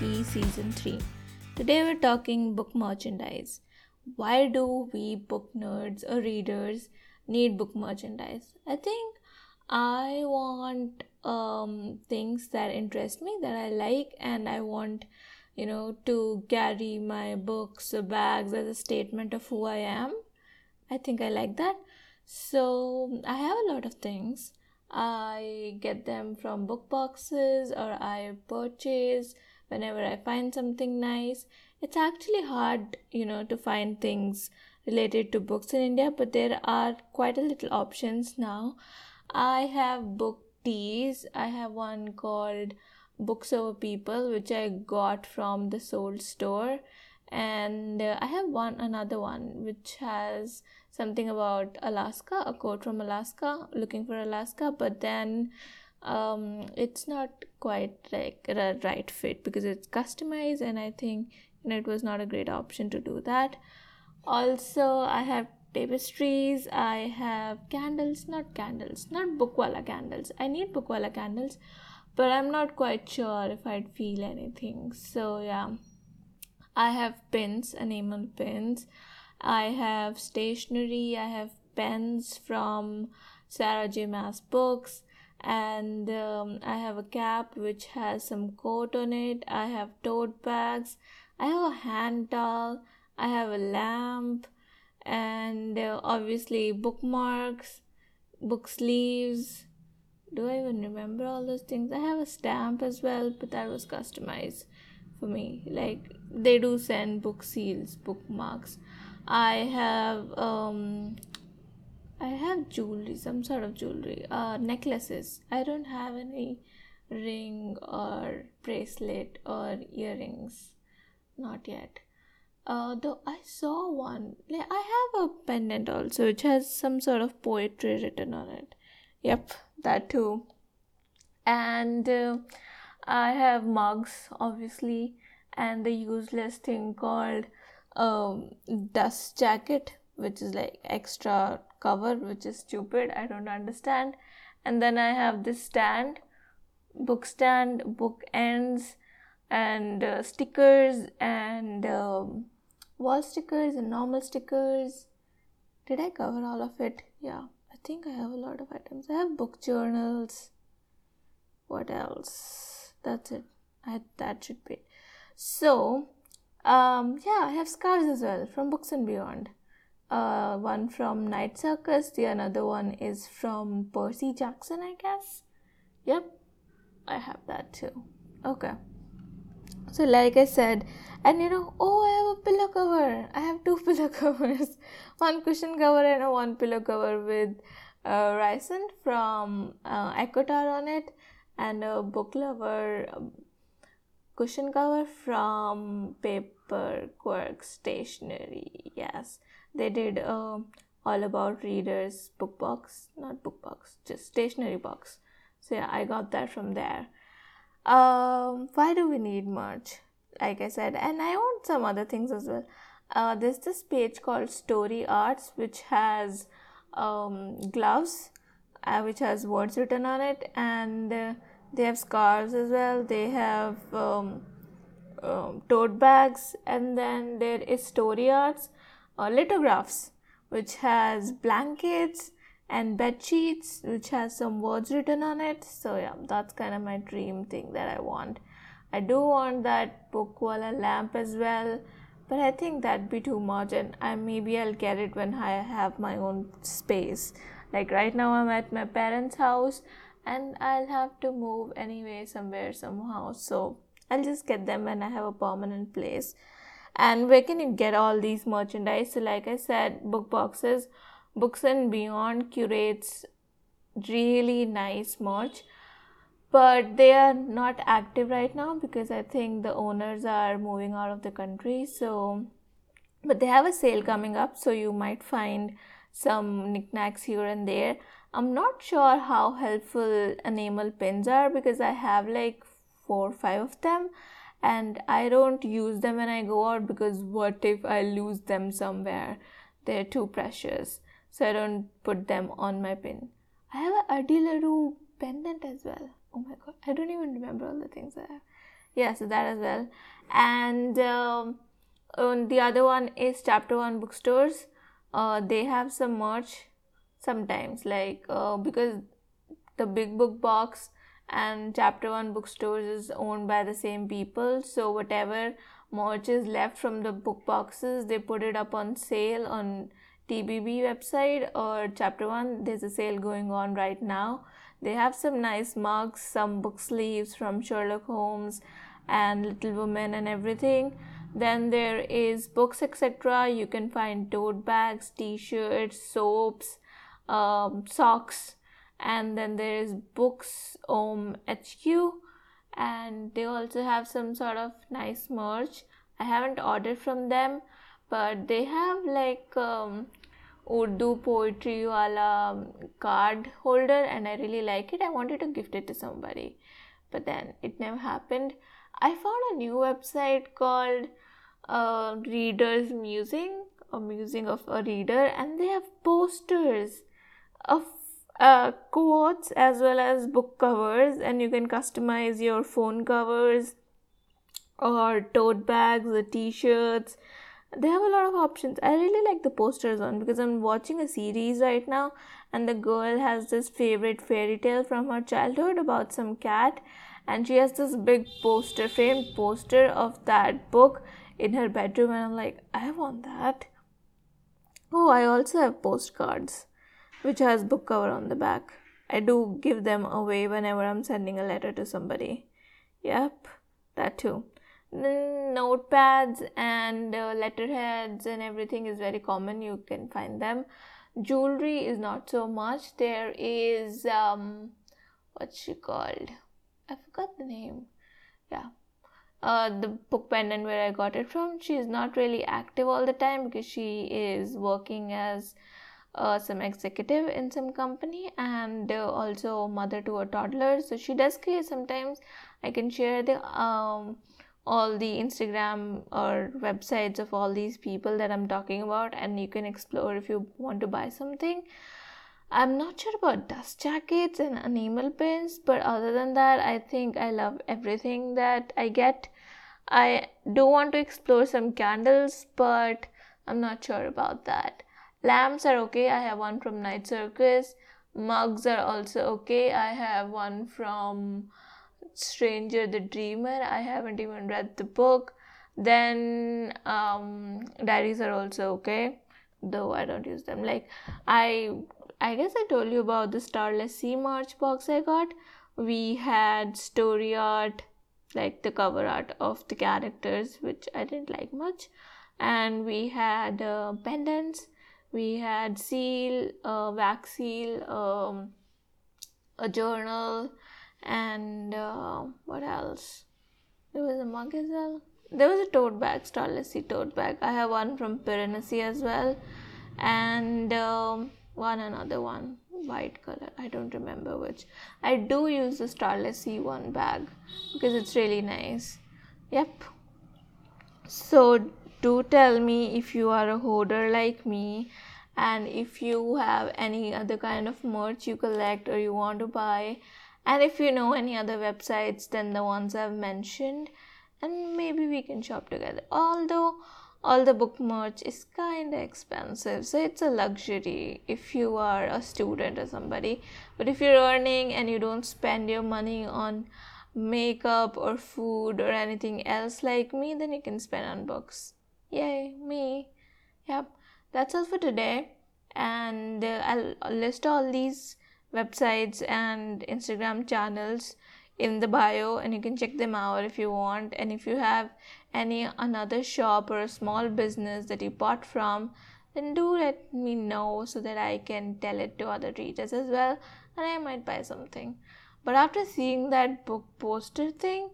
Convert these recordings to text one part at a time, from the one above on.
Key Season 3. Today we're talking book merchandise. Why do we book nerds or readers need book merchandise? I think I want um, things that interest me, that I like, and I want, you know, to carry my books or bags as a statement of who I am. I think I like that. So I have a lot of things. I get them from book boxes or I purchase whenever I find something nice. It's actually hard, you know, to find things related to books in India, but there are quite a little options now. I have book tees. I have one called Books Over People, which I got from the Souled store, and uh, I have one another one which has something about Alaska, a quote from Alaska, looking for Alaska, but then um, it's not quite like a right fit because it's customized, and I think you know, it was not a great option to do that. Also, I have tapestries, I have candles, not candles, not bookwala candles. I need bookwala candles, but I'm not quite sure if I'd feel anything. So, yeah, I have pins, enamel pins. I have stationery, I have pens from Sarah J. Maas books, and um, I have a cap which has some coat on it. I have tote bags, I have a hand towel, I have a lamp, and uh, obviously bookmarks, book sleeves. Do I even remember all those things? I have a stamp as well, but that was customized for me. Like they do send book seals, bookmarks. I have um I have jewelry, some sort of jewelry, uh necklaces. I don't have any ring or bracelet or earrings. Not yet. Uh though I saw one. Like I have a pendant also which has some sort of poetry written on it. Yep, that too. And uh, I have mugs obviously and the useless thing called um, dust jacket which is like extra cover which is stupid i don't understand. And then i have this stand book stand book ends and uh, stickers and um, wall stickers and normal stickers. Did i cover all of it? Yeah i think i have a lot of items. I have book journals. What else? That's it. I, that should be it. So um, yeah, I have scarves as well from Books and Beyond. Uh, one from Night Circus, the another one is from Percy Jackson, I guess. Yep, I have that too. Okay. So, like I said, and you know, oh, I have a pillow cover. I have two pillow covers one cushion cover and one pillow cover with uh, from uh, ACOTAR on it, and a book lover cushion cover from Paperquirk stationery yes they did uh, all about readers book box not book box just stationery box. So yeah i got that from there. Um why do we need merch? Like i said and i want some other things as well. Uh, there's this page called Storiarts which has um, gloves uh, which has words written on it and uh, they have scarves as well. They have um, um, tote bags and then there is Storiarts Uh, Litographs which has blankets and bed sheets which has some words written on it so yeah that's kind of my dream thing that i want i do want that bookwala lamp as well but i think that'd be too much and i maybe i'll get it when i have my own space like right now i'm at my parents house and I'll have to move anyway somewhere somehow. So I'll just get them when I have a permanent place. And where can you get all these merchandise? So, like I said, book boxes, Books and Beyond curates really nice merch, but they are not active right now because I think the owners are moving out of the country. So, but they have a sale coming up, so you might find some knickknacks here and there I'm not sure how helpful enamel pins are because I have like four or five of them and I don't use them when I go out because what if I lose them somewhere? They're too precious. So I don't put them on my pin. I have a Addie LaRue pendant as well. Oh my god, I don't even remember all the things I have. Yeah, so that as well and um, the other one is chapter one bookstores uh, they have some merch sometimes like uh, because the big book box and chapter one bookstores is owned by the same people. So whatever merch is left from the book boxes they put it up on sale on tbb website or chapter one. There's a sale going on right now. They have some nice mugs some book sleeves from sherlock holmes and little women and everything. Then there is books etc you can find tote bags t-shirts soaps um, socks and then there is books om hq and they also have some sort of nice merch. I haven't ordered from them but they have like um, urdu poetry wala card holder and i really like it. I wanted to gift it to somebody but then it never happened. I found a new website called uh, Reader's Musing, a musing of a reader, and they have posters of uh, quotes as well as book covers, and you can customize your phone covers or tote bags, the t-shirts. They have a lot of options. I really like the posters on because I'm watching a series right now, and the girl has this favorite fairy tale from her childhood about some cat and she has this big poster framed poster of that book in her bedroom and i'm like i want that oh i also have postcards which has book cover on the back. I do give them away whenever i'm sending a letter to somebody. Yep that too. Notepads and uh, letterheads and everything is very common. You can find them. Jewelry is not so much. There is um what's she called? I forgot the name. Yeah. Uh, the book pendant where I got it from, she's not really active all the time because she is working as uh, some executive in some company and uh, also mother to a toddler. So she does create sometimes. I can share the um, all the Instagram or websites of all these people that I'm talking about, and you can explore if you want to buy something. I'm not sure about dust jackets and enamel pins, but other than that, I think I love everything that I get. I do want to explore some candles, but I'm not sure about that. Lamps are okay. I have one from Night Circus. Mugs are also okay. I have one from Strange the Dreamer. I haven't even read the book. Then um, diaries are also okay, though I don't use them. Like I I guess I told you about the Starless Sea March box I got. We had story art, like the cover art of the characters, which I didn't like much. And we had uh, pendants, we had seal, uh, wax seal, um, a journal, and uh, what else? There was a mug as well. There was a tote bag, Starless Sea tote bag. I have one from Piranesi as well. And um, one another one white color i don't remember which i do use the starless c1 bag because it's really nice yep so do tell me if you are a hoarder like me and if you have any other kind of merch you collect or you want to buy and if you know any other websites than the ones i've mentioned and maybe we can shop together. Although all the book merch is kind of expensive so it's a luxury if you are a student or somebody. But if you're earning and you don't spend your money on makeup or food or anything else like me then you can spend on books yay me yep that's all for today and uh, i'll list all these websites and instagram channels in the bio and you can check them out if you want and if you have any another shop or a small business that you bought from then do let me know so that I can tell it to other readers as well and I might buy something. But after seeing that book poster thing,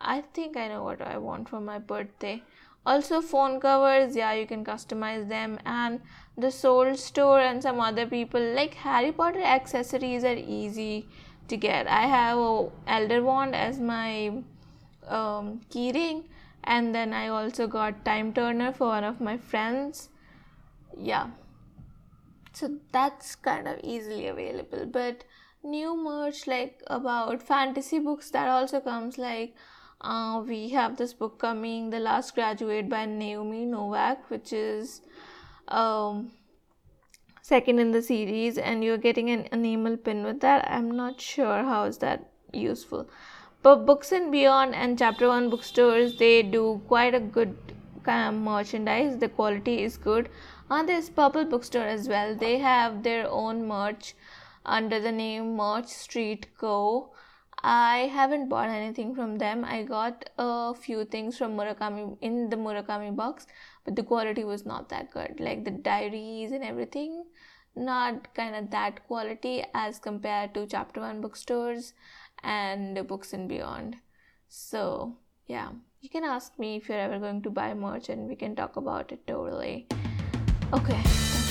I think I know what I want for my birthday. Also, phone covers, yeah, you can customize them, and the Souled store and some other people like Harry Potter accessories are easy to get. I have a Elder Wand as my um, keyring, and then I also got Time Turner for one of my friends. Yeah, so that's kind of easily available. But new merch like about fantasy books that also comes like uh, we have this book coming, The Last Graduate by Naomi Novik, which is um, second in the series, and you're getting an enamel pin with that. I'm not sure how is that useful. But Books and Beyond and Chapter One bookstores they do quite a good kind of merchandise. The quality is good. And there's Purple Bookstore as well. They have their own merch under the name Merch Street Co I haven't bought anything from them. I got a few things from Murakami in the Murakami box, but the quality was not that good. Like the diaries and everything, not kind of that quality as compared to Chapter One bookstores and Books and Beyond. So, yeah, you can ask me if you're ever going to buy merch and we can talk about it totally. Okay.